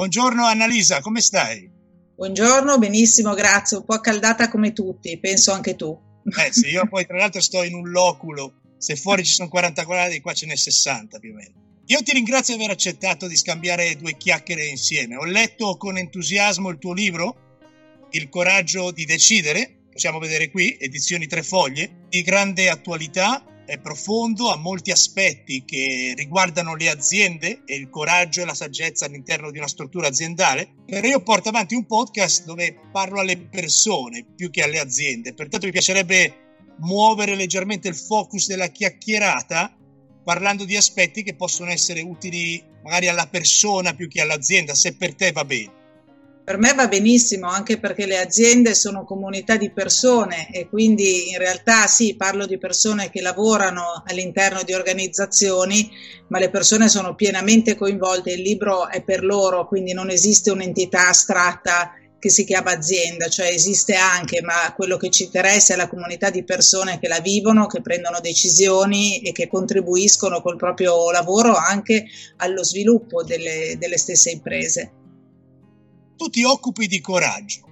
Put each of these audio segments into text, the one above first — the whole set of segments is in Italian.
Buongiorno Annalisa, come stai? Buongiorno, benissimo, grazie. Un po' accaldata come tutti, penso anche tu. Eh sì, io poi tra l'altro sto in un loculo. Se fuori ci sono 40 gradi, qua ce n'è 60 più o meno. Io ti ringrazio di aver accettato di scambiare due chiacchiere insieme. Ho letto con entusiasmo il tuo libro, Il coraggio di decidere, possiamo vedere qui, edizioni tre foglie, di grande attualità è profondo, ha molti aspetti che riguardano le aziende e il coraggio e la saggezza all'interno di una struttura aziendale. Però io porto avanti un podcast dove parlo alle persone più che alle aziende, pertanto mi piacerebbe muovere leggermente il focus della chiacchierata parlando di aspetti che possono essere utili magari alla persona più che all'azienda, se per te va bene. Per me va benissimo anche perché le aziende sono comunità di persone e quindi in realtà sì, parlo di persone che lavorano all'interno di organizzazioni, ma le persone sono pienamente coinvolte, il libro è per loro, quindi non esiste un'entità astratta che si chiama azienda, cioè esiste anche, ma quello che ci interessa è la comunità di persone che la vivono, che prendono decisioni e che contribuiscono col proprio lavoro anche allo sviluppo delle, delle stesse imprese tu ti occupi di coraggio,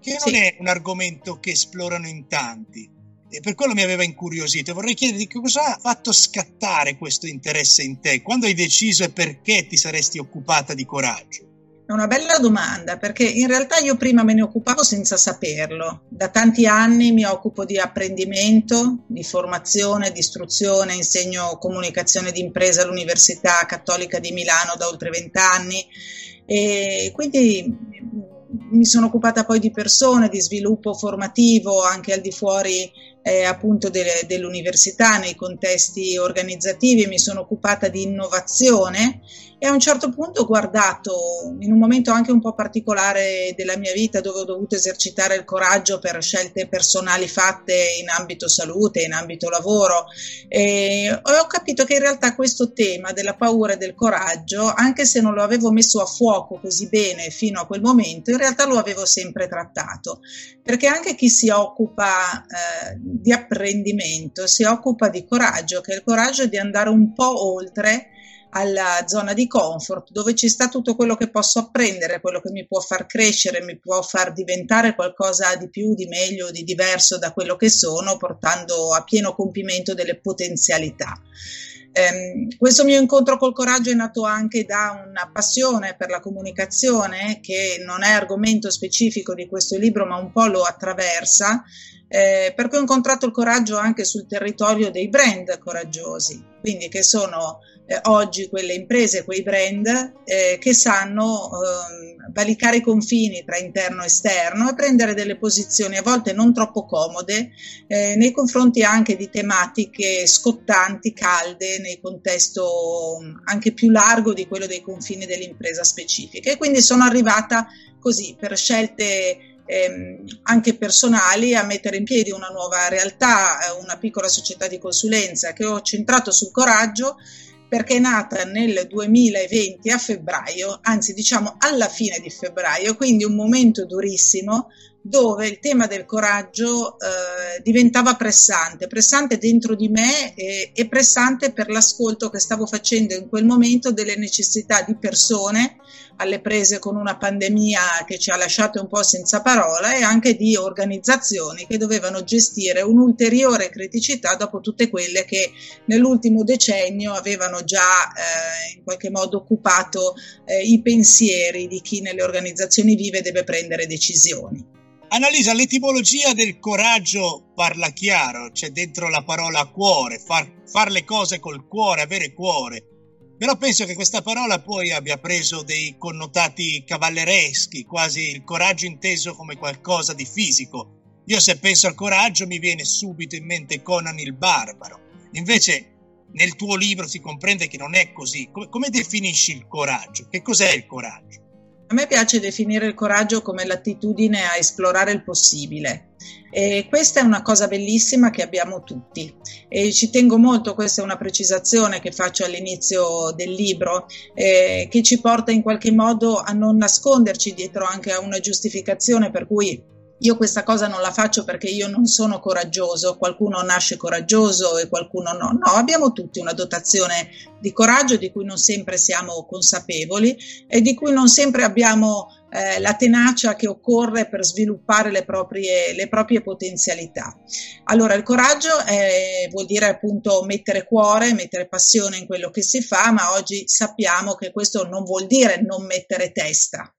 che non sì. è un argomento che esplorano in tanti. E per quello mi aveva incuriosito. Vorrei chiederti cosa ha fatto scattare questo interesse in te? Quando hai deciso e perché ti saresti occupata di coraggio? È una bella domanda perché in realtà io prima me ne occupavo senza saperlo. Da tanti anni mi occupo di apprendimento, di formazione, di istruzione, insegno comunicazione d'impresa all'Università Cattolica di Milano da oltre vent'anni e quindi mi sono occupata poi di persone, di sviluppo formativo anche al di fuori eh, appunto de- dell'università, nei contesti organizzativi, mi sono occupata di innovazione e a un certo punto ho guardato in un momento anche un po' particolare della mia vita dove ho dovuto esercitare il coraggio per scelte personali fatte in ambito salute, in ambito lavoro. E ho capito che in realtà questo tema della paura e del coraggio, anche se non lo avevo messo a fuoco così bene fino a quel momento, in realtà lo avevo sempre trattato, perché anche chi si occupa eh, di apprendimento si occupa di coraggio, che è il coraggio di andare un po' oltre alla zona di comfort dove ci sta tutto quello che posso apprendere, quello che mi può far crescere, mi può far diventare qualcosa di più, di meglio, di diverso da quello che sono, portando a pieno compimento delle potenzialità. Um, questo mio incontro col coraggio è nato anche da una passione per la comunicazione che non è argomento specifico di questo libro ma un po' lo attraversa eh, perché ho incontrato il coraggio anche sul territorio dei brand coraggiosi, quindi che sono eh, oggi quelle imprese, quei brand eh, che sanno eh, valicare i confini tra interno e esterno e prendere delle posizioni a volte non troppo comode eh, nei confronti anche di tematiche scottanti, calde, nel contesto mm, anche più largo di quello dei confini dell'impresa specifica. E quindi sono arrivata così per scelte ehm, anche personali a mettere in piedi una nuova realtà, eh, una piccola società di consulenza che ho centrato sul coraggio perché è nata nel 2020 a febbraio, anzi diciamo alla fine di febbraio, quindi un momento durissimo dove il tema del coraggio eh, diventava pressante, pressante dentro di me e, e, pressante per l'ascolto che stavo facendo in quel momento delle necessità di persone alle prese con una pandemia che ci ha lasciato un po' senza parola e anche di organizzazioni che dovevano gestire un'ulteriore criticità dopo tutte quelle che nell'ultimo decennio avevano già eh, in qualche modo occupato eh, i pensieri di chi nelle organizzazioni vive deve prendere decisioni. Annalisa, l'etimologia del coraggio parla chiaro, c'è dentro la parola cuore, far, far le cose col cuore, avere cuore. Però penso che questa parola poi abbia preso dei connotati cavallereschi, quasi il coraggio inteso come qualcosa di fisico. Io se penso al coraggio mi viene subito in mente Conan il barbaro. Invece nel tuo libro si comprende che non è così. Come, come definisci il coraggio? Che cos'è il coraggio? A me piace definire il coraggio come l'attitudine a esplorare il possibile. E questa è una cosa bellissima che abbiamo tutti e ci tengo molto, questa è una precisazione che faccio all'inizio del libro, eh, che ci porta in qualche modo a non nasconderci dietro anche a una giustificazione per cui io questa cosa non la faccio perché io non sono coraggioso, qualcuno nasce coraggioso e qualcuno no. No, abbiamo tutti una dotazione di coraggio di cui non sempre siamo consapevoli e di cui non sempre abbiamo eh, la tenacia che occorre per sviluppare le proprie, le proprie potenzialità. Allora, il coraggio è, vuol dire appunto mettere cuore, mettere passione in quello che si fa, ma oggi sappiamo che questo non vuol dire non mettere testa.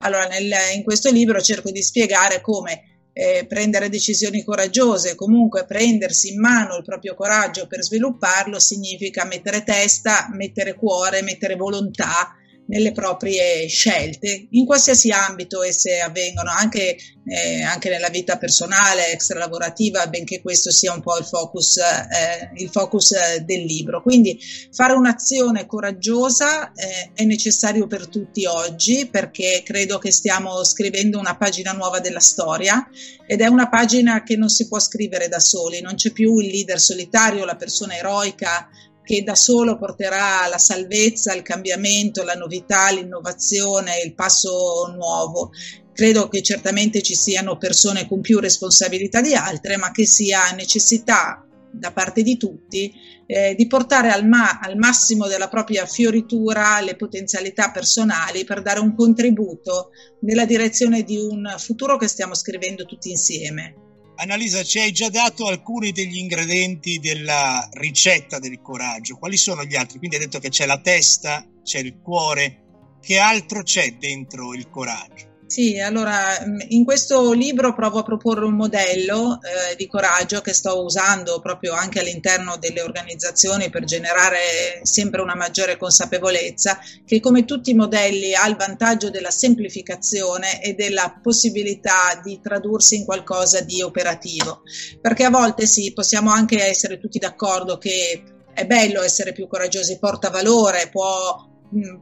Allora, nel, in questo libro cerco di spiegare come eh, prendere decisioni coraggiose, comunque prendersi in mano il proprio coraggio per svilupparlo significa mettere testa, mettere cuore, mettere volontà nelle proprie scelte, in qualsiasi ambito esse avvengono, anche, eh, anche nella vita personale, extra lavorativa, benché questo sia un po' il focus, eh, il focus eh, del libro. Quindi fare un'azione coraggiosa eh, è necessario per tutti oggi perché credo che stiamo scrivendo una pagina nuova della storia ed è una pagina che non si può scrivere da soli, non c'è più il leader solitario, la persona eroica che da solo porterà la salvezza, il cambiamento, la novità, l'innovazione, il passo nuovo. Credo che certamente ci siano persone con più responsabilità di altre, ma che sia necessità da parte di tutti eh, di portare al, ma- al massimo della propria fioritura le potenzialità personali per dare un contributo nella direzione di un futuro che stiamo scrivendo tutti insieme. Annalisa, ci hai già dato alcuni degli ingredienti della ricetta del coraggio. Quali sono gli altri? Quindi hai detto che c'è la testa, c'è il cuore. Che altro c'è dentro il coraggio? Sì, allora mm, in questo libro provo a proporre un modello eh, di coraggio che sto usando proprio anche all'interno delle organizzazioni per generare sempre una maggiore consapevolezza, che come tutti i modelli ha il vantaggio della semplificazione e della possibilità di tradursi in qualcosa di operativo. Perché a volte sì, possiamo anche essere tutti d'accordo che è bello essere più coraggiosi, porta valore, può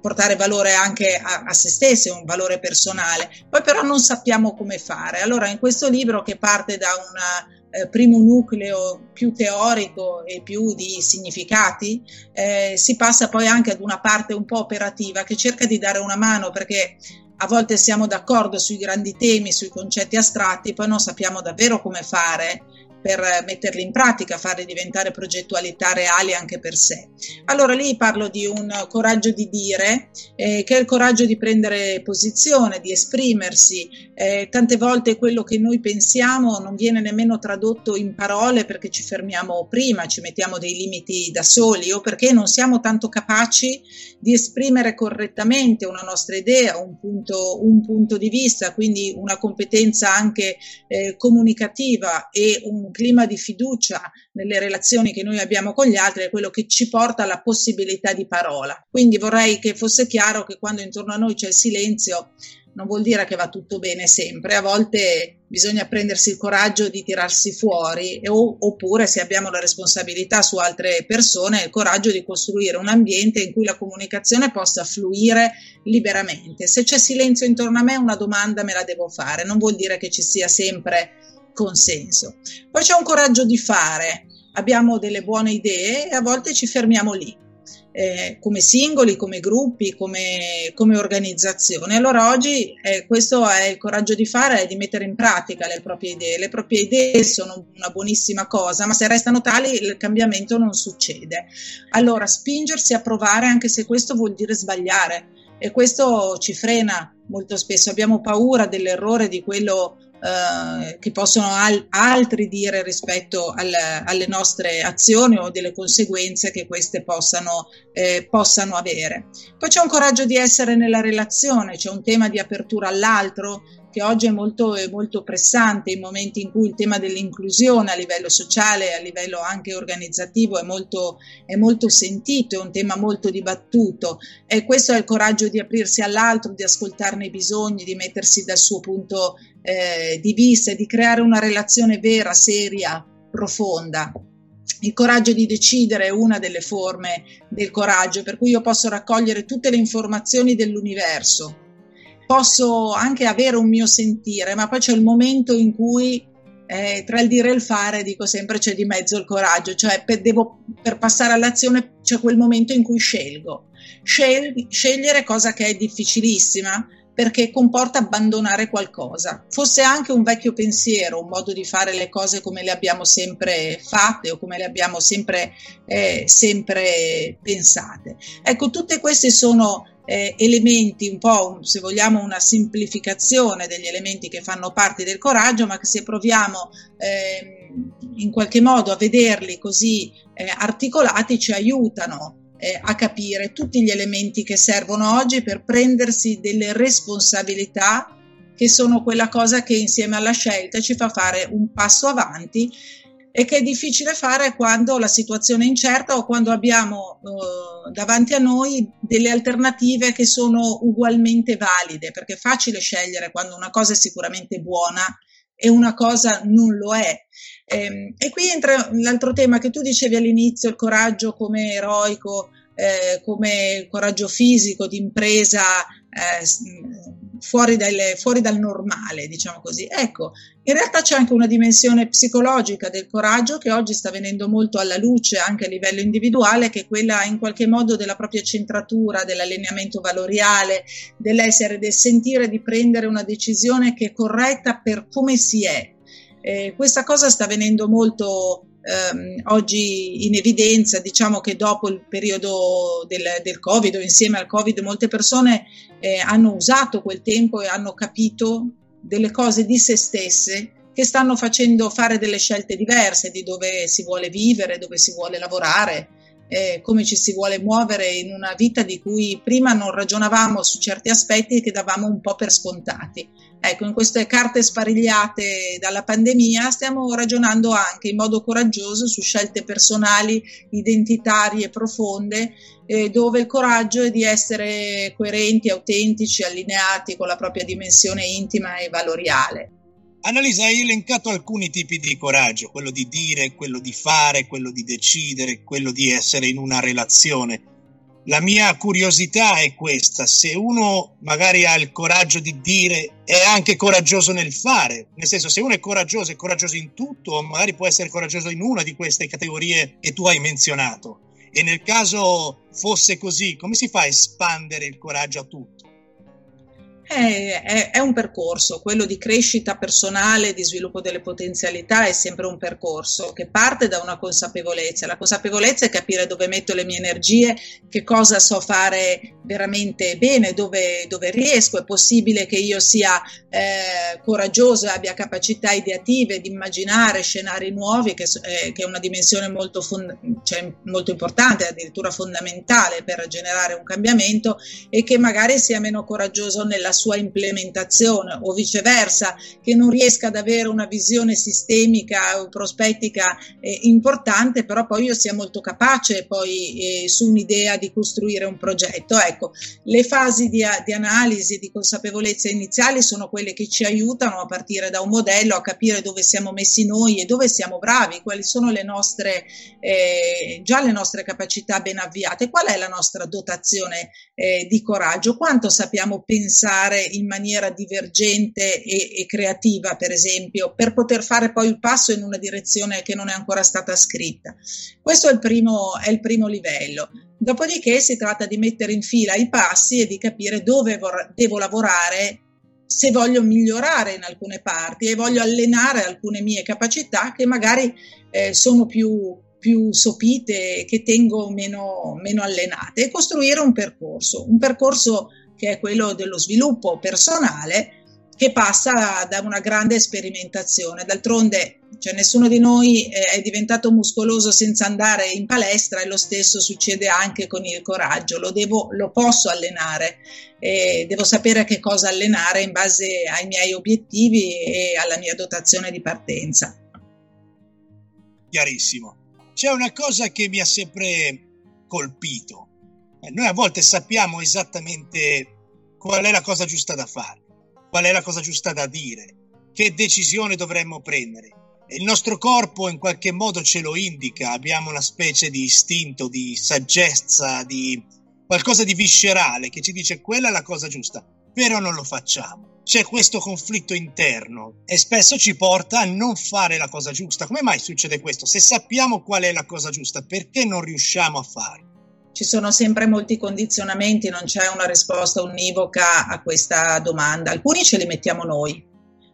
portare valore anche a, a, se stessi, un valore personale. Poi però non sappiamo come fare. Allora in questo libro che parte da un eh, primo nucleo più teorico e più di significati, eh, si passa poi anche ad una parte un po' operativa che cerca di dare una mano perché a volte siamo d'accordo sui grandi temi, sui concetti astratti, poi non sappiamo davvero come fare per metterli in pratica, farli diventare progettualità reali anche per sé. Allora lì parlo di un coraggio di dire, eh, che è il coraggio di prendere posizione, di esprimersi. Eh, tante volte quello che noi pensiamo non viene nemmeno tradotto in parole perché ci fermiamo prima, ci mettiamo dei limiti da soli o perché non siamo tanto capaci di esprimere correttamente una nostra idea, un punto, un punto di vista, quindi una competenza anche eh, comunicativa e un clima di fiducia nelle relazioni che noi abbiamo con gli altri è quello che ci porta alla possibilità di parola. Quindi vorrei che fosse chiaro che quando intorno a noi c'è il silenzio non vuol dire che va tutto bene sempre, a volte bisogna prendersi il coraggio di tirarsi fuori o, oppure se abbiamo la responsabilità su altre persone il coraggio di costruire un ambiente in cui la comunicazione possa fluire liberamente. Se c'è silenzio intorno a me una domanda me la devo fare, non vuol dire che ci sia sempre consenso. Poi c'è un coraggio di fare, abbiamo delle buone idee e a volte ci fermiamo lì. Eh, come singoli, come gruppi, come, come organizzazioni. Allora oggi eh, questo è il coraggio di fare, è di mettere in pratica le proprie idee. Le proprie idee sono una buonissima cosa, ma se restano tali il cambiamento non succede. Allora spingersi a provare anche se questo vuol dire sbagliare e questo ci frena molto spesso. Abbiamo paura dell'errore di quello eh, che possono al- altri dire rispetto al- alle nostre azioni o delle conseguenze che queste possano, eh, possano avere. Poi c'è un coraggio di essere nella relazione, c'è un tema di apertura all'altro che oggi è molto, molto pressante in momenti in cui il tema dell'inclusione a livello sociale, a livello anche organizzativo è molto, è molto sentito, è un tema molto dibattuto e questo è il coraggio di aprirsi all'altro, di ascoltarne i bisogni, di mettersi dal suo punto eh, di vista di creare una relazione vera, seria, profonda. Il coraggio di decidere è una delle forme del coraggio, per cui io posso raccogliere tutte le informazioni dell'universo, posso anche avere un mio sentire, ma poi c'è il momento in cui eh, tra il dire e il fare, dico sempre, c'è di mezzo il coraggio, cioè per, devo, per passare all'azione c'è quel momento in cui scelgo. Scel- scegliere cosa che è difficilissima, perché comporta abbandonare qualcosa. Fosse anche un vecchio pensiero, un modo di fare le cose come le abbiamo sempre fatte o come le abbiamo sempre, eh, sempre pensate. Ecco, tutte queste sono eh, elementi, un po' se vogliamo una semplificazione degli elementi che fanno parte del coraggio, ma che se proviamo eh, in qualche modo a vederli così eh, articolati ci aiutano eh, a capire tutti gli elementi che servono oggi per prendersi delle responsabilità che sono quella cosa che insieme alla scelta ci fa fare un passo avanti e che è difficile fare quando la situazione è incerta o quando abbiamo eh, davanti a noi delle alternative che sono ugualmente valide, perché è facile scegliere quando una cosa è sicuramente buona e una cosa non lo è. Eh, e qui entra l'altro tema che tu dicevi all'inizio, il coraggio come eroico, eh, come coraggio fisico, di impresa, eh, fuori, fuori, dal normale, diciamo così. Ecco, in realtà c'è anche una dimensione psicologica del coraggio che oggi sta venendo molto alla luce anche a livello individuale, che è quella in qualche modo della propria centratura, dell'allineamento valoriale, dell'essere, del sentire di prendere una decisione che è corretta per come si è. Eh, questa cosa sta venendo molto ehm, oggi in evidenza, diciamo che dopo il periodo del, del Covid o insieme al Covid molte persone eh, hanno usato quel tempo e hanno capito delle cose di se stesse che stanno facendo fare delle scelte diverse di dove si vuole vivere, dove si vuole lavorare, eh, come ci si vuole muovere in una vita di cui prima non ragionavamo su certi aspetti che davamo un po' per scontati. Ecco, in queste carte sparigliate dalla pandemia stiamo ragionando anche in modo coraggioso su scelte personali, identitarie, profonde, eh, dove il coraggio è di essere coerenti, autentici, allineati con la propria dimensione intima e valoriale. Annalisa, hai elencato alcuni tipi di coraggio, quello di dire, quello di fare, quello di decidere, quello di essere in una relazione. La mia curiosità è questa, se uno magari ha il coraggio di dire è anche coraggioso nel fare, nel senso se uno è coraggioso è coraggioso in tutto, magari può essere coraggioso in una di queste categorie che tu hai menzionato. E nel caso fosse così, come si fa a espandere il coraggio a tutto? È, è, è, un percorso, quello di crescita personale, di sviluppo delle potenzialità è sempre un percorso che parte da una consapevolezza. La consapevolezza è capire dove metto le mie energie, che cosa so fare veramente bene, dove, dove riesco. È possibile che io sia eh, coraggioso e abbia capacità ideative di immaginare scenari nuovi, che, eh, che è una dimensione molto, fond- cioè, molto importante, addirittura fondamentale per generare un cambiamento, e che magari sia meno coraggioso nella sua implementazione o viceversa che non riesca ad avere una visione sistemica o prospettica eh, importante, però poi io sia molto capace poi eh, su un'idea di costruire un progetto. Ecco, le fasi di, di analisi e di consapevolezza iniziali sono quelle che ci aiutano a partire da un modello, a capire dove siamo messi noi e dove siamo bravi, quali sono le nostre, eh, già le nostre capacità ben avviate, qual è la nostra dotazione eh, di coraggio, quanto sappiamo pensare fare in maniera divergente e, e, creativa, per esempio, per poter fare poi il passo in una direzione che non è ancora stata scritta. Questo è il primo, è il primo livello. Dopodiché si tratta di mettere in fila i passi e di capire dove vor- devo lavorare se voglio migliorare in alcune parti e voglio allenare alcune mie capacità che magari eh, sono più, più sopite, che tengo meno, meno allenate e costruire un percorso, un percorso che è quello dello sviluppo personale, che passa da una grande sperimentazione. D'altronde, cioè, nessuno di noi è diventato muscoloso senza andare in palestra e lo stesso succede anche con il coraggio. Lo, devo, lo posso allenare, e devo sapere che cosa allenare in base ai miei obiettivi e alla mia dotazione di partenza. Chiarissimo. C'è una cosa che mi ha sempre colpito eh, noi a volte sappiamo esattamente qual è la cosa giusta da fare, qual è la cosa giusta da dire, che decisione dovremmo prendere. Il nostro corpo in qualche modo ce lo indica, abbiamo una specie di istinto, di saggezza, di qualcosa di viscerale che ci dice quella è la cosa giusta, però non lo facciamo. C'è questo conflitto interno e spesso ci porta a non fare la cosa giusta. Come mai succede questo? Se sappiamo qual è la cosa giusta, perché non riusciamo a farlo? Ci sono sempre molti condizionamenti, non c'è una risposta univoca a questa domanda. Alcuni ce li mettiamo noi,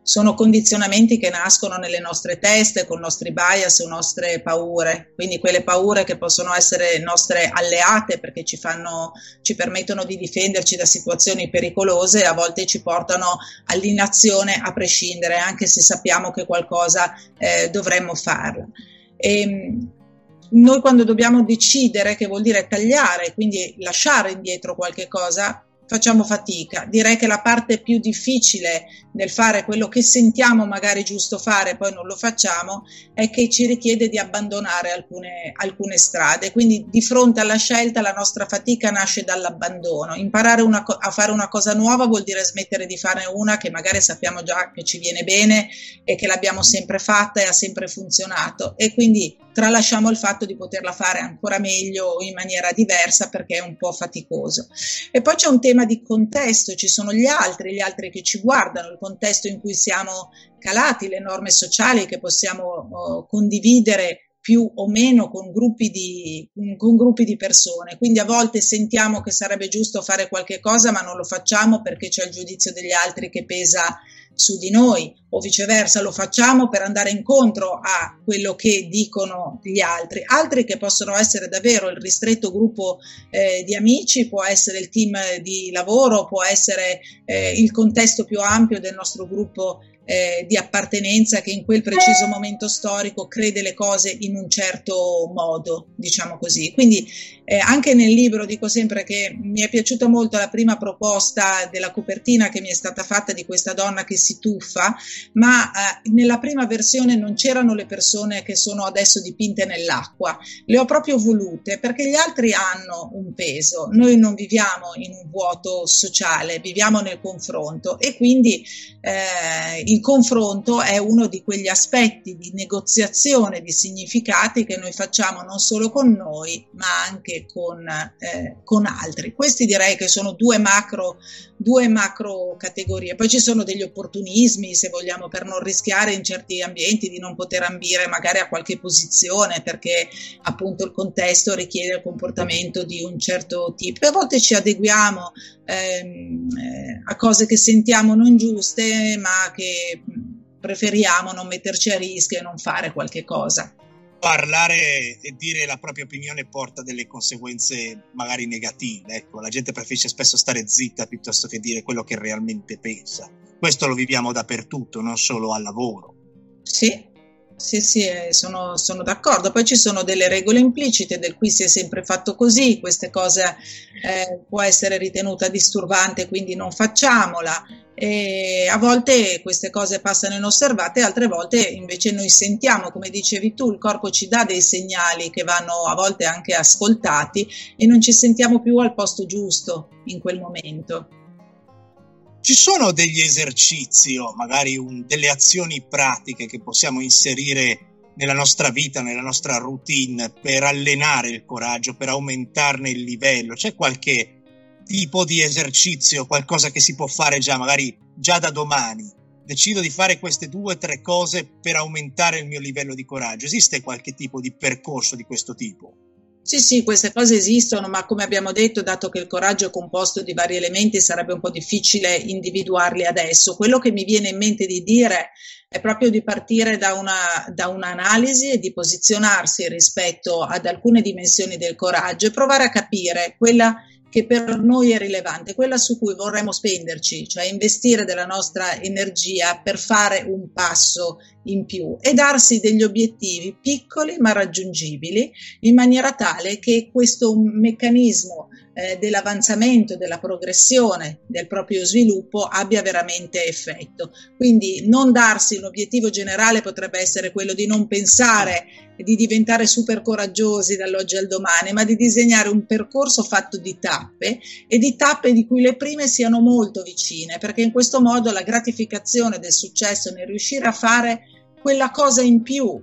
sono condizionamenti che nascono nelle nostre teste con i nostri bias o nostre paure, quindi quelle paure che possono essere nostre alleate perché ci, fanno, ci permettono di difenderci da situazioni pericolose e a volte ci portano all'inazione a prescindere, anche se sappiamo che qualcosa eh, dovremmo farla. E, ehm, noi quando dobbiamo decidere, che vuol dire tagliare, quindi lasciare indietro qualche cosa, facciamo fatica. Direi che la parte più difficile nel fare quello che sentiamo magari giusto fare poi non lo facciamo è che ci richiede di abbandonare alcune, alcune strade. Quindi di fronte alla scelta la nostra fatica nasce dall'abbandono. Imparare una, a fare una cosa nuova vuol dire smettere di fare una che magari sappiamo già che ci viene bene e che l'abbiamo sempre fatta e ha sempre funzionato. E quindi tralasciamo il fatto di poterla fare ancora meglio o in maniera diversa perché è un po' faticoso. E poi c'è un tema di contesto, ci sono gli altri, gli altri che ci guardano, il contesto in cui siamo calati, le norme sociali che possiamo oh, condividere più o meno con gruppi, di, con gruppi di persone. Quindi a volte sentiamo che sarebbe giusto fare qualche cosa, ma non lo facciamo perché c'è il giudizio degli altri che pesa su di noi o viceversa lo facciamo per andare incontro a quello che dicono gli altri. Altri che possono essere davvero il ristretto gruppo eh, di amici, può essere il team di lavoro, può essere eh, il contesto più ampio del nostro gruppo eh, di appartenenza che in quel preciso momento storico crede le cose in un certo modo, diciamo così. Quindi eh, anche nel libro dico sempre che mi è piaciuta molto la prima proposta della copertina che mi è stata fatta di questa donna che si tuffa, ma eh, nella prima versione non c'erano le persone che sono adesso dipinte nell'acqua, le ho proprio volute perché gli altri hanno un peso, noi non viviamo in un vuoto sociale, viviamo nel confronto e quindi eh, il confronto è uno di quegli aspetti di negoziazione di significati che noi facciamo non solo con noi, ma anche con, eh, con altri. Questi direi che sono due macro, due macro categorie. Poi ci sono degli opportunismi, se vogliamo, per non rischiare in certi ambienti di non poter ambire magari a qualche posizione, perché appunto il contesto richiede il comportamento di un certo tipo. E a volte ci adeguiamo ehm, eh, a cose che sentiamo non giuste, ma che preferiamo non metterci a rischio e non fare qualche cosa. Parlare e dire la propria opinione porta delle conseguenze magari negative. Ecco, la gente preferisce spesso stare zitta piuttosto che dire quello che realmente pensa. Questo lo viviamo dappertutto, non solo al lavoro. Sì, sì, sì, eh, sono, sono, d'accordo. Poi ci sono delle regole implicite del cui si è sempre fatto così, queste cose eh, può essere ritenuta disturbante, quindi non facciamola. E a volte queste cose passano inosservate, altre volte invece noi sentiamo, come dicevi tu, il corpo ci dà dei segnali che vanno a volte anche ascoltati e non ci sentiamo più al posto giusto in quel momento. Ci sono degli esercizi o magari un, delle azioni pratiche che possiamo inserire nella nostra vita, nella nostra routine per allenare il coraggio, per aumentarne il livello? C'è qualche tipo di esercizio, qualcosa che si può fare già, magari già da domani? Decido di fare queste due o tre cose per aumentare il mio livello di coraggio. Esiste qualche tipo di percorso di questo tipo? Sì, sì, queste cose esistono, ma come abbiamo detto, dato che il coraggio è composto di vari elementi, sarebbe un po' difficile individuarli adesso. Quello che mi viene in mente di dire è proprio di partire da, una, da un'analisi e di posizionarsi rispetto ad alcune dimensioni del coraggio e provare a capire quella che per noi è rilevante, quella su cui vorremmo spenderci, cioè investire della nostra energia per fare un passo in più e darsi degli obiettivi piccoli ma raggiungibili in maniera tale che questo meccanismo eh, dell'avanzamento, della progressione del proprio sviluppo abbia veramente effetto. Quindi non darsi un obiettivo generale potrebbe essere quello di non pensare di diventare super coraggiosi dall'oggi al domani, ma di disegnare un percorso fatto di tappe e di tappe di cui le prime siano molto vicine, perché in questo modo la gratificazione del successo nel riuscire a fare quella cosa in più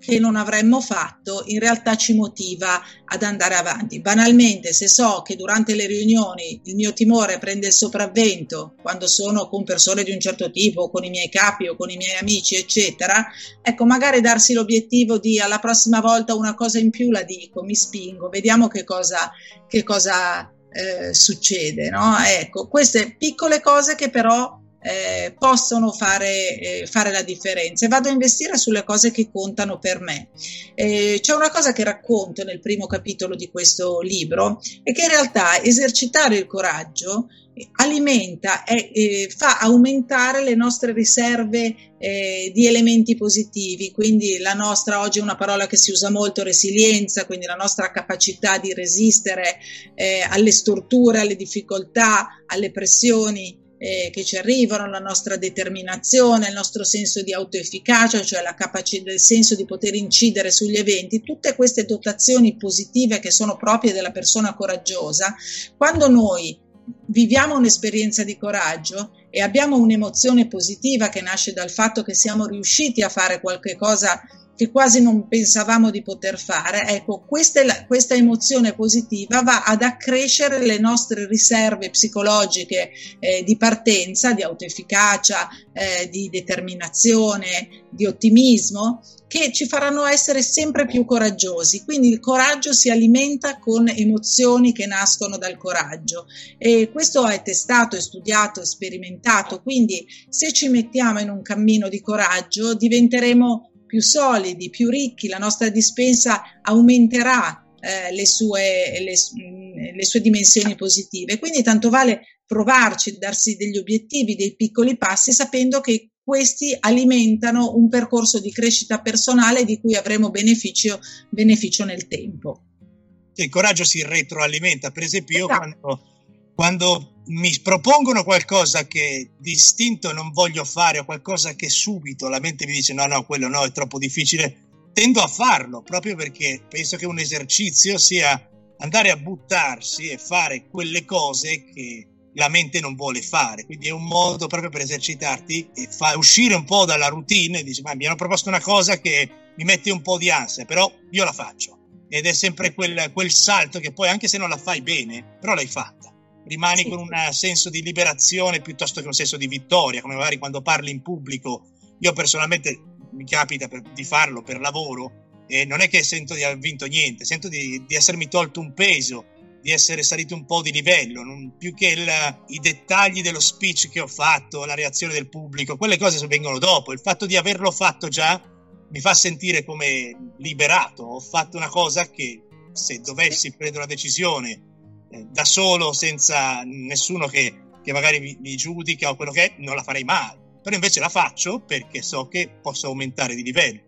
che non avremmo fatto in realtà ci motiva ad andare avanti. Banalmente, se so che durante le riunioni il mio timore prende il sopravvento quando sono con persone di un certo tipo, con i miei capi o con i miei amici, eccetera, ecco, magari darsi l'obiettivo di alla prossima volta una cosa in più la dico, mi spingo, vediamo che cosa, che cosa eh, succede. No? Ecco, queste piccole cose che però eh, possono fare, eh, fare, la differenza e vado a investire sulle cose che contano per me. Eh, c'è una cosa che racconto nel primo capitolo di questo libro è che in realtà esercitare il coraggio alimenta e fa aumentare le nostre riserve eh, di elementi positivi, quindi la nostra, oggi è una parola che si usa molto, resilienza, quindi la nostra capacità di resistere eh, alle storture, alle difficoltà, alle pressioni eh, che ci arrivano, la nostra determinazione, il nostro senso di autoefficacia, cioè la capacità, il senso di poter incidere sugli eventi, tutte queste dotazioni positive che sono proprie della persona coraggiosa, quando noi viviamo un'esperienza di coraggio e abbiamo un'emozione positiva che nasce dal fatto che siamo riusciti a fare qualche cosa che quasi non pensavamo di poter fare, ecco, questa, questa, emozione positiva va ad accrescere le nostre riserve psicologiche eh, di partenza, di autoefficacia, eh, di determinazione, di ottimismo, che ci faranno essere sempre più coraggiosi. Quindi il coraggio si alimenta con emozioni che nascono dal coraggio e questo è testato, è studiato, è sperimentato. Quindi se ci mettiamo in un cammino di coraggio diventeremo più solidi, più ricchi, la nostra dispensa aumenterà eh, le, sue, le, mm, le sue dimensioni positive. Quindi tanto vale provarci, darsi degli obiettivi, dei piccoli passi, sapendo che questi alimentano un percorso di crescita personale di cui avremo beneficio, beneficio nel tempo. Il coraggio si retroalimenta, per esempio io esatto. quando, quando mi propongono qualcosa che distinto non voglio fare o qualcosa che subito la mente mi dice no, no, quello no, è troppo difficile, tendo a farlo proprio perché penso che un esercizio sia andare a buttarsi e fare quelle cose che la mente non vuole fare. Quindi è un modo proprio per esercitarti e fa uscire un po' dalla routine e dici ma mi hanno proposto una cosa che mi mette un po' di ansia, però io la faccio. Ed è sempre quel, quel salto che poi anche se non la fai bene, però l'hai fatta rimani sì. con un senso di liberazione piuttosto che un senso di vittoria, come magari quando parli in pubblico. Io personalmente mi capita per, di farlo per lavoro e non è che sento di aver vinto niente, sento di, di essermi tolto un peso, di essere salito un po' di livello, non, più che il, i dettagli dello speech che ho fatto, la reazione del pubblico, quelle cose vengono dopo. Il fatto di averlo fatto già mi fa sentire come liberato, ho fatto una cosa che se dovessi prendere una decisione da solo, senza nessuno che, che magari mi, mi, giudica o quello che è, non la farei mai. Però invece la faccio perché so che posso aumentare di livello.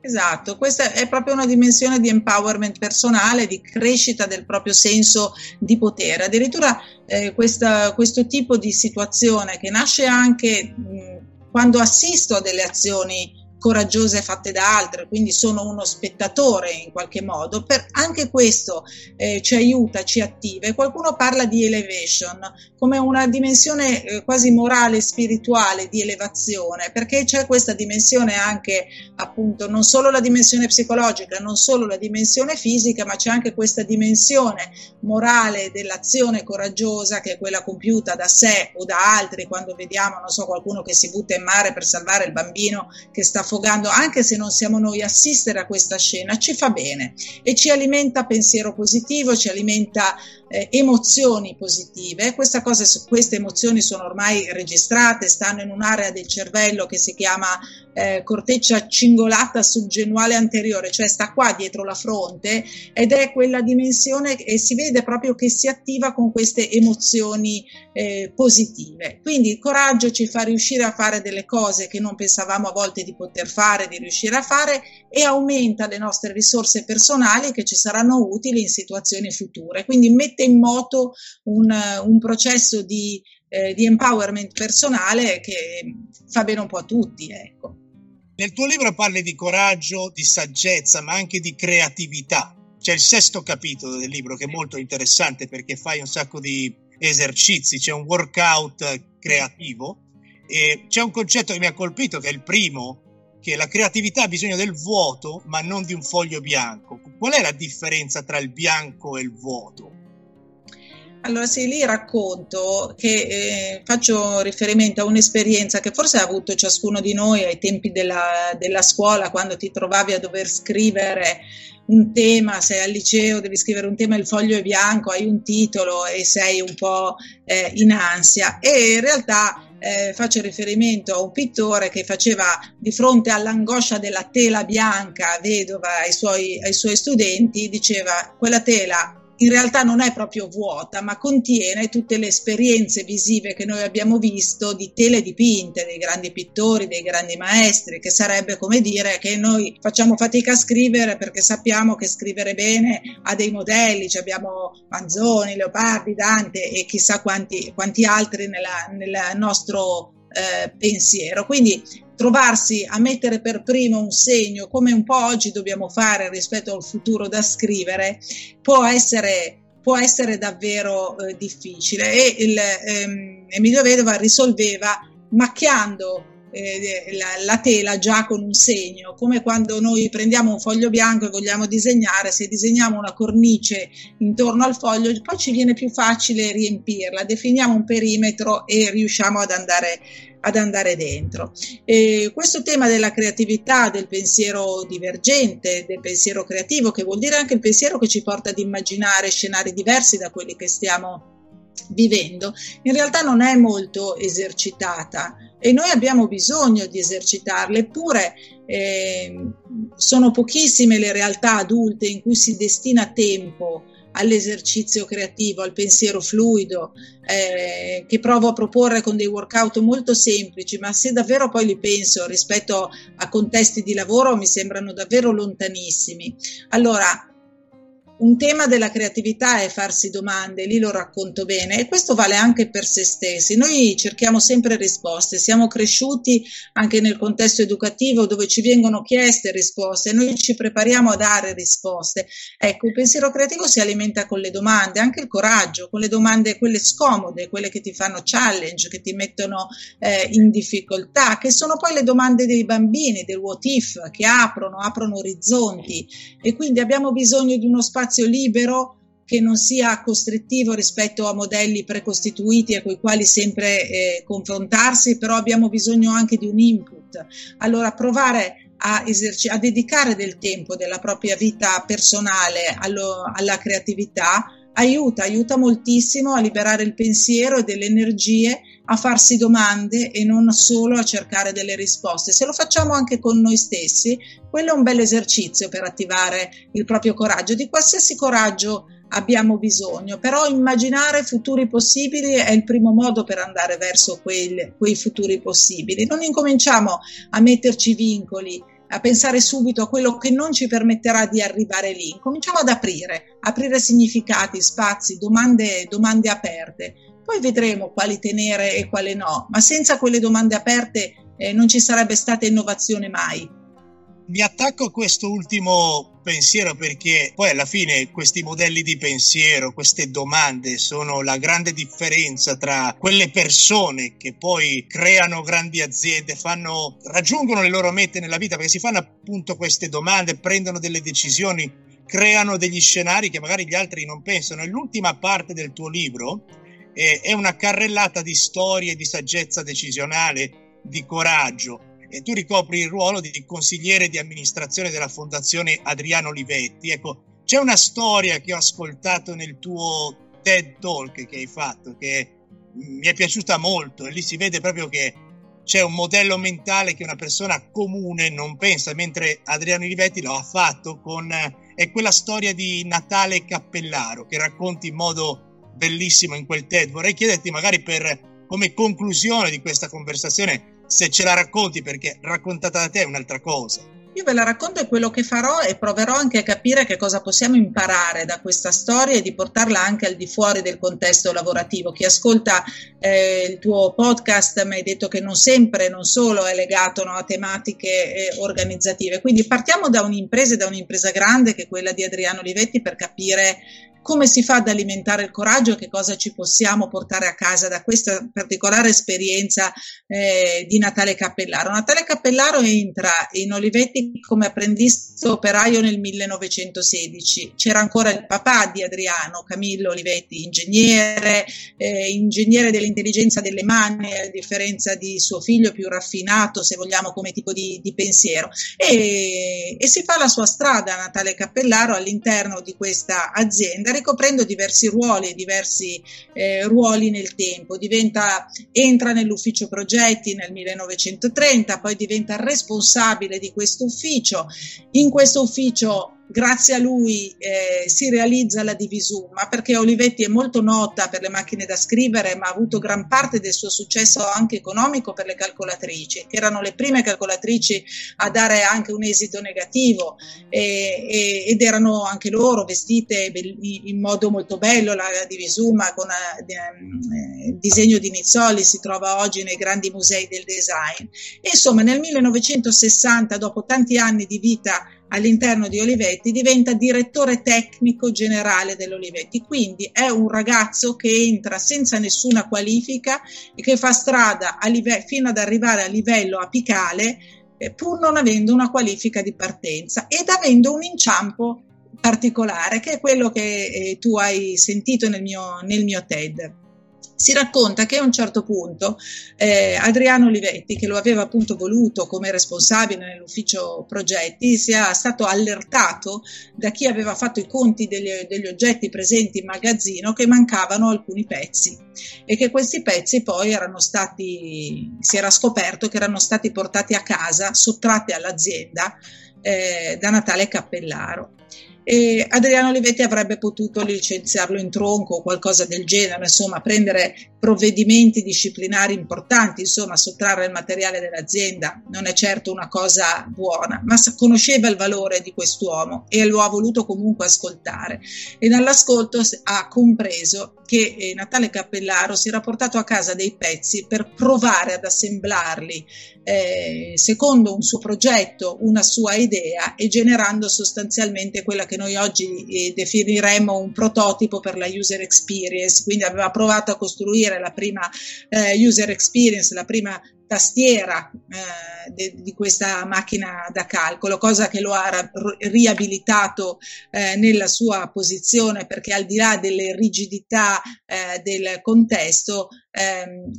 Esatto, questa è proprio una dimensione di empowerment personale, di crescita del proprio senso di potere. Addirittura eh, questa, questo tipo di situazione che nasce anche mh, quando assisto a delle azioni coraggiose fatte da altre, quindi sono uno spettatore in qualche modo, per, anche questo eh, ci aiuta, ci attiva. E qualcuno parla di elevation come una dimensione eh, quasi morale, spirituale di elevazione, perché c'è questa dimensione anche appunto non solo la dimensione psicologica, non solo la dimensione fisica, ma c'è anche questa dimensione morale dell'azione coraggiosa che è quella compiuta da sé o da altri quando vediamo, non so, qualcuno che si butta in mare per salvare il bambino che sta affogando, anche se non siamo noi assistere a questa scena, ci fa bene e ci alimenta pensiero positivo, ci alimenta eh, emozioni positive. Cosa, queste emozioni sono ormai registrate, stanno in un'area del cervello che si chiama eh, corteccia cingolata subgenuale anteriore, cioè sta qua dietro la fronte ed è quella dimensione e si vede proprio che si attiva con queste emozioni eh, positive. Quindi il coraggio ci fa riuscire a fare delle cose che non pensavamo a volte di poter fare, di riuscire a fare e aumenta le nostre risorse personali che ci saranno utili in situazioni future. Quindi mette in moto un, un processo di, eh, di empowerment personale che fa bene un po' a tutti. Ecco. Nel tuo libro parli di coraggio, di saggezza, ma anche di creatività. C'è il sesto capitolo del libro che è molto interessante perché fai un sacco di esercizi, c'è un workout creativo e c'è un concetto che mi ha colpito che è il primo che la creatività ha bisogno del vuoto, ma non di un foglio bianco. Qual è la differenza tra il bianco e il vuoto? Allora sì, lì racconto che eh, faccio riferimento a un'esperienza che forse ha avuto ciascuno di noi ai tempi della, della scuola, quando ti trovavi a dover scrivere un tema, sei al liceo, devi scrivere un tema, il foglio è bianco, hai un titolo e sei un po' eh, in ansia. E in realtà eh, faccio riferimento a un pittore che faceva di fronte all'angoscia della tela bianca vedova ai suoi, ai suoi studenti, diceva quella tela in realtà non è proprio vuota, ma contiene tutte le esperienze visive che noi abbiamo visto di tele dipinte dei grandi pittori, dei grandi maestri, che sarebbe come dire che noi facciamo fatica a scrivere perché sappiamo che scrivere bene ha dei modelli, cioè abbiamo Manzoni, Leopardi, Dante e chissà quanti, quanti altri nella, nel nostro eh, pensiero. Quindi trovarsi a mettere per primo un segno, come un po' oggi dobbiamo fare rispetto al futuro da scrivere, può essere, può essere davvero eh, difficile. E il, ehm, Emilio Vedova risolveva macchiando eh, la, la, tela già con un segno, come quando noi prendiamo un foglio bianco e vogliamo disegnare, se disegniamo una cornice intorno al foglio, poi ci viene più facile riempirla, definiamo un perimetro e riusciamo ad andare ad andare dentro. E questo tema della creatività, del pensiero divergente, del pensiero creativo, che vuol dire anche il pensiero che ci porta ad immaginare scenari diversi da quelli che stiamo vivendo, in realtà non è molto esercitata e noi abbiamo bisogno di esercitarla, eppure eh, sono pochissime le realtà adulte in cui si destina tempo all'esercizio creativo, al pensiero fluido, eh, che provo a proporre con dei workout molto semplici, ma se davvero poi li penso rispetto a contesti di lavoro mi sembrano davvero lontanissimi. Allora, un tema della creatività è farsi domande, lì lo racconto bene e questo vale anche per se stessi. Noi cerchiamo sempre risposte, siamo cresciuti anche nel contesto educativo dove ci vengono chieste risposte, noi ci prepariamo a dare risposte. Ecco, il pensiero creativo si alimenta con le domande, anche il coraggio, con le domande quelle scomode, quelle che ti fanno challenge, che ti mettono eh, in difficoltà, che sono poi le domande dei bambini, del what if, che aprono, aprono orizzonti e quindi abbiamo bisogno di uno spazio spazio libero che non sia costrittivo rispetto a modelli precostituiti a quei quali sempre eh, confrontarsi, però abbiamo bisogno anche di un input. Allora provare a, eserci- a dedicare del tempo della propria vita personale allo, alla creatività aiuta, aiuta moltissimo a liberare il pensiero e delle energie, a farsi domande e non solo a cercare delle risposte. Se lo facciamo anche con noi stessi, quello è un bel esercizio per attivare il proprio coraggio, di qualsiasi coraggio abbiamo bisogno, però immaginare futuri possibili è il primo modo per andare verso quei, quei futuri possibili. Non incominciamo a metterci vincoli a pensare subito a quello che non ci permetterà di arrivare lì. Cominciamo ad aprire, aprire significati, spazi, domande, domande aperte. Poi vedremo quali tenere e quali no, ma senza quelle domande aperte eh, non ci sarebbe stata innovazione mai mi attacco a questo ultimo pensiero perché poi alla fine questi modelli di pensiero, queste domande sono la grande differenza tra quelle persone che poi creano grandi aziende, fanno, raggiungono le loro mete nella vita perché si fanno appunto queste domande, prendono delle decisioni, creano degli scenari che magari gli altri non pensano. E l'ultima parte del tuo libro è, una carrellata di storie, di saggezza decisionale, di coraggio e tu ricopri il ruolo di consigliere di amministrazione della Fondazione Adriano Olivetti. Ecco, c'è una storia che ho ascoltato nel tuo TED Talk che hai fatto che mi è piaciuta molto e lì si vede proprio che c'è un modello mentale che una persona comune non pensa, mentre Adriano Olivetti lo ha fatto con è quella storia di Natale Cappellaro che racconti in modo bellissimo in quel TED. Vorrei chiederti magari per come conclusione di questa conversazione se ce la racconti perché raccontata da te è un'altra cosa. Io ve la racconto e quello che farò e proverò anche a capire che cosa possiamo imparare da questa storia e di portarla anche al di fuori del contesto lavorativo. Chi ascolta eh, il tuo podcast mi hai detto che non sempre, non solo è legato no, a tematiche eh, organizzative. Quindi partiamo da un'impresa, da un'impresa grande che è quella di Adriano Livetti per capire come si fa ad alimentare il coraggio e che cosa ci possiamo portare a casa da questa particolare esperienza eh, di Natale Cappellaro. Natale Cappellaro entra in Olivetti come apprendista operaio nel 1916. C'era ancora il papà di Adriano, Camillo Olivetti, ingegnere, eh, ingegnere dell'intelligenza delle mani, a differenza di suo figlio più raffinato, se vogliamo, come tipo di, di pensiero. E, e si fa la sua strada Natale Cappellaro all'interno di questa azienda ricoprendo diversi ruoli, diversi eh, ruoli nel tempo. Diventa, entra nell'ufficio progetti nel 1930, poi diventa responsabile di questo ufficio. In questo ufficio grazie a lui eh, si realizza la Divisumma perché Olivetti è molto nota per le macchine da scrivere ma ha avuto gran parte del suo successo anche economico per le calcolatrici che erano le prime calcolatrici a dare anche un esito negativo e, e, ed erano anche loro vestite in modo molto bello la Divisumma con eh, disegno di Nizzoli si trova oggi nei grandi musei del design. E insomma nel 1960 dopo tanti anni di vita all'interno di Olivetti diventa direttore tecnico generale dell'Olivetti, quindi è un ragazzo che entra senza nessuna qualifica e che fa strada live- fino ad arrivare a livello apicale eh, pur non avendo una qualifica di partenza ed avendo un inciampo particolare che è quello che eh, tu hai sentito nel mio, nel mio TED si racconta che a un certo punto eh, Adriano Olivetti, che lo aveva appunto voluto come responsabile nell'ufficio progetti, sia stato allertato da chi aveva fatto i conti degli, degli oggetti presenti in magazzino che mancavano alcuni pezzi e che questi pezzi poi erano stati, si era scoperto che erano stati portati a casa, sottratti all'azienda eh, da Natale Cappellaro e Adriano Olivetti avrebbe potuto licenziarlo in tronco o qualcosa del genere, insomma prendere provvedimenti disciplinari importanti, insomma sottrarre il materiale dell'azienda non è certo una cosa buona, ma conosceva il valore di quest'uomo e lo ha voluto comunque ascoltare. E nell'ascolto ha compreso che eh, Natale Cappellaro si era portato a casa dei pezzi per provare ad assemblarli eh, secondo un suo progetto, una sua idea e generando sostanzialmente quella che noi oggi eh, definiremmo un prototipo per la user experience, quindi aveva provato a costruire la prima eh, user experience, la prima tastiera eh, de, di questa macchina da calcolo, cosa che lo ha ra- riabilitato eh, nella sua posizione perché al di là delle rigidità eh, del contesto ehm,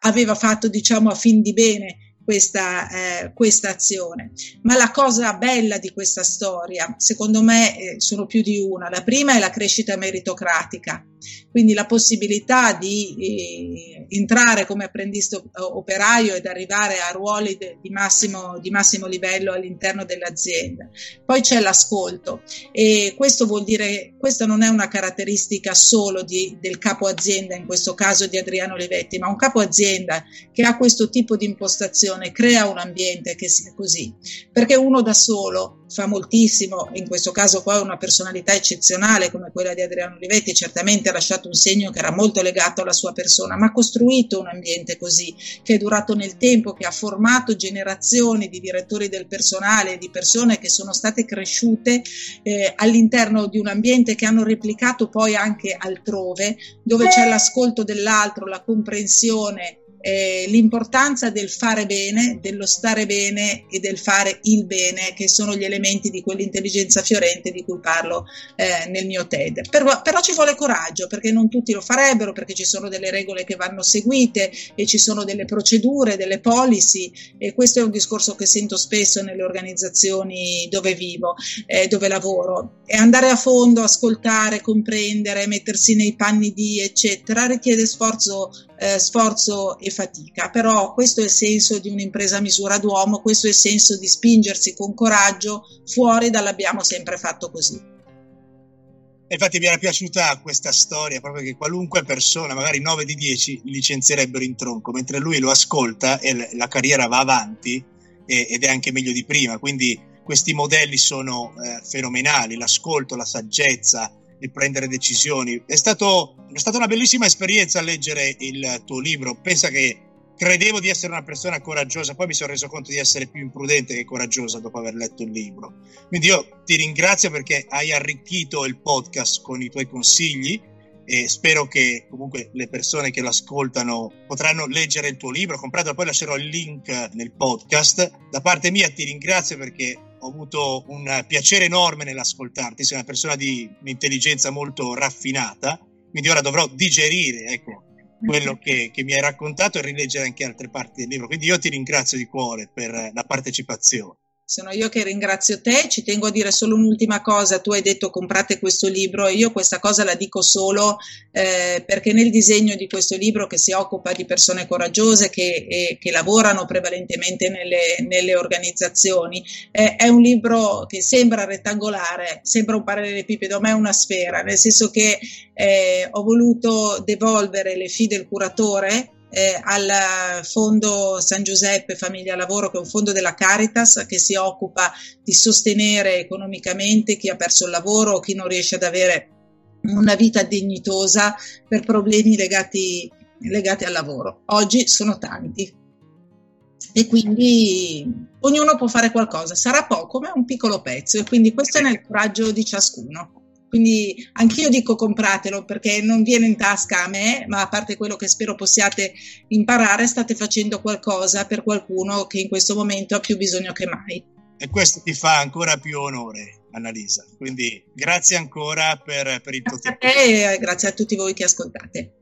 aveva fatto diciamo a fin di bene questa, eh, questa azione. Ma la cosa bella di questa storia, secondo me, eh, sono più di una. La prima è la crescita meritocratica, quindi la possibilità di eh, entrare come apprendista operaio ed arrivare a ruoli de, di, massimo, di, massimo, livello all'interno dell'azienda. Poi c'è l'ascolto e questo vuol dire, questa non è una caratteristica solo di, del capo azienda, in questo caso di Adriano Levetti, ma un capo azienda che ha questo tipo di impostazione crea un ambiente che sia così, perché uno da solo fa moltissimo, in questo caso poi una personalità eccezionale come quella di Adriano Olivetti, certamente ha lasciato un segno che era molto legato alla sua persona, ma ha costruito un ambiente così, che è durato nel tempo, che ha formato generazioni di direttori del personale, di persone che sono state cresciute eh, all'interno di un ambiente che hanno replicato poi anche altrove, dove c'è l'ascolto dell'altro, la comprensione, eh, l'importanza del fare bene, dello stare bene e del fare il bene, che sono gli elementi di quell'intelligenza fiorente di cui parlo eh, nel mio TED. Però, però, ci vuole coraggio, perché non tutti lo farebbero, perché ci sono delle regole che vanno seguite e ci sono delle procedure, delle policy, e questo è un discorso che sento spesso nelle organizzazioni dove vivo, eh, dove lavoro. E andare a fondo, ascoltare, comprendere, mettersi nei panni di, eccetera, richiede sforzo eh, sforzo e fatica, però questo è il senso di un'impresa a misura d'uomo, questo è il senso di spingersi con coraggio fuori dall'abbiamo sempre fatto così. Infatti mi era piaciuta questa storia, proprio che qualunque persona, magari 9 di 10, licenzierebbero in tronco, mentre lui lo ascolta e la carriera va avanti e, ed è anche meglio di prima. Quindi questi modelli sono eh, fenomenali, l'ascolto, la saggezza, il prendere decisioni. È, stato, è stata una bellissima esperienza leggere il tuo libro. Pensa che credevo di essere una persona coraggiosa, poi mi sono reso conto di essere più imprudente che coraggiosa dopo aver letto il libro. Quindi io ti ringrazio perché hai arricchito il podcast con i tuoi consigli e spero che comunque le persone che lo ascoltano potranno leggere il tuo libro, compratelo, poi lascerò il link nel podcast. Da parte mia ti ringrazio perché ho avuto un piacere enorme nell'ascoltarti, sei una persona di un'intelligenza molto raffinata, quindi ora dovrò digerire, ecco, quello che, che, mi hai raccontato e rileggere anche altre parti del libro. Quindi io ti ringrazio di cuore per la partecipazione. Sono io che ringrazio te, ci tengo a dire solo un'ultima cosa, tu hai detto comprate questo libro e io questa cosa la dico solo eh, perché nel disegno di questo libro che si occupa di persone coraggiose che, e, che lavorano prevalentemente nelle, nelle organizzazioni, eh, è un libro che sembra rettangolare, sembra un parallelepipedo, ma è una sfera, nel senso che eh, ho voluto devolvere le fide del curatore eh, al Fondo San Giuseppe Famiglia Lavoro, che è un fondo della Caritas che si occupa di sostenere economicamente chi ha perso il lavoro o chi non riesce ad avere una vita dignitosa per problemi legati, legati al lavoro. Oggi sono tanti e quindi ognuno può fare qualcosa, sarà poco ma è un piccolo pezzo e quindi questo è nel coraggio di ciascuno. Quindi anch'io dico compratelo perché non viene in tasca a me, ma a parte quello che spero possiate imparare, state facendo qualcosa per qualcuno che in questo momento ha più bisogno che mai. E questo ti fa ancora più onore, Annalisa. Quindi grazie ancora per, per il tuo tempo. E grazie a tutti voi che ascoltate.